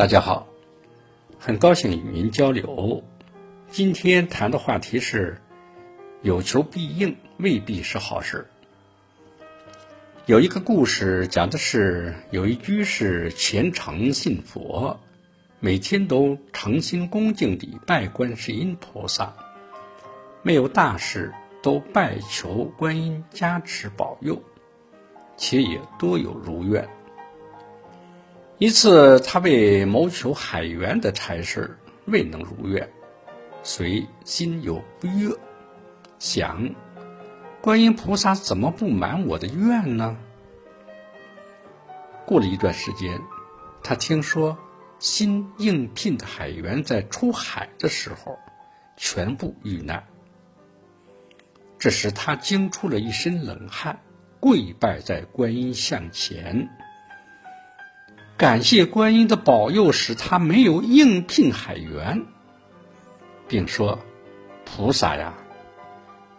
大家好，很高兴与您交流。今天谈的话题是“有求必应未必是好事”。有一个故事讲的是，有一居士虔诚信佛，每天都诚心恭敬地拜观世音菩萨，没有大事都拜求观音加持保佑，且也多有如愿。一次，他为谋求海员的差事未能如愿，遂心有不悦，想：观音菩萨怎么不满我的愿呢？过了一段时间，他听说新应聘的海员在出海的时候全部遇难，这时他惊出了一身冷汗，跪拜在观音像前。感谢观音的保佑，使他没有应聘海员，并说：“菩萨呀，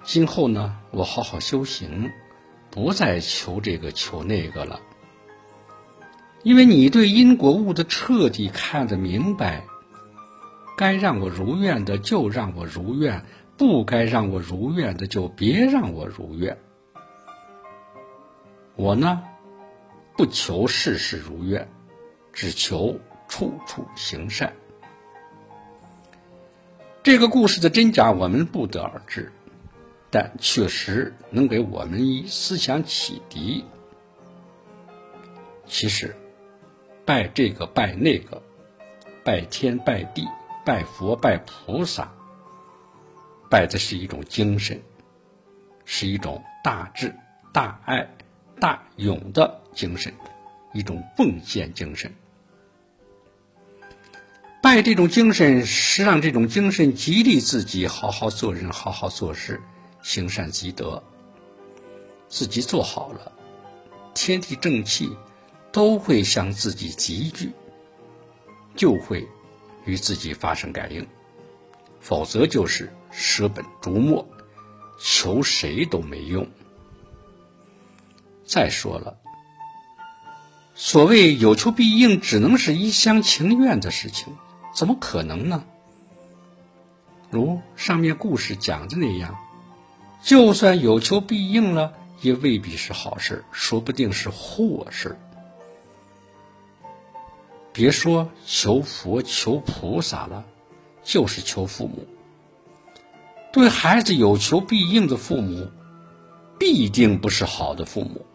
今后呢，我好好修行，不再求这个求那个了。因为你对因果物的彻底看得明白，该让我如愿的就让我如愿，不该让我如愿的就别让我如愿。我呢，不求事事如愿。”只求处处行善。这个故事的真假我们不得而知，但确实能给我们以思想启迪。其实，拜这个拜那个，拜天拜地拜佛拜菩萨，拜的是一种精神，是一种大智大爱大勇的精神，一种奉献精神。爱这种精神，是让这种精神激励自己好好做人、好好做事、行善积德。自己做好了，天地正气都会向自己集聚，就会与自己发生感应；否则就是舍本逐末，求谁都没用。再说了，所谓有求必应，只能是一厢情愿的事情。怎么可能呢？如上面故事讲的那样，就算有求必应了，也未必是好事，说不定是祸事。别说求佛、求菩萨了，就是求父母，对孩子有求必应的父母，必定不是好的父母。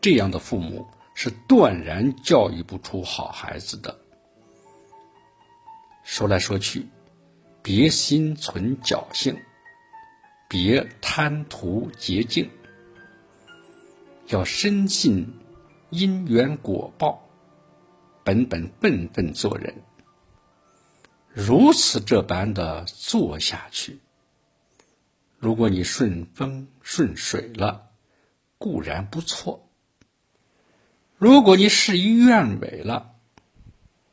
这样的父母是断然教育不出好孩子的。说来说去，别心存侥幸，别贪图捷径，要深信因缘果报，本本分分做人。如此这般的做下去，如果你顺风顺水了，固然不错；如果你事与愿违了，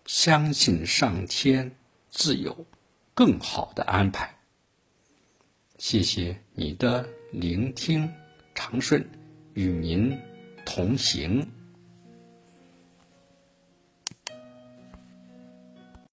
相信上天。自有更好的安排。谢谢你的聆听，长顺与您同行。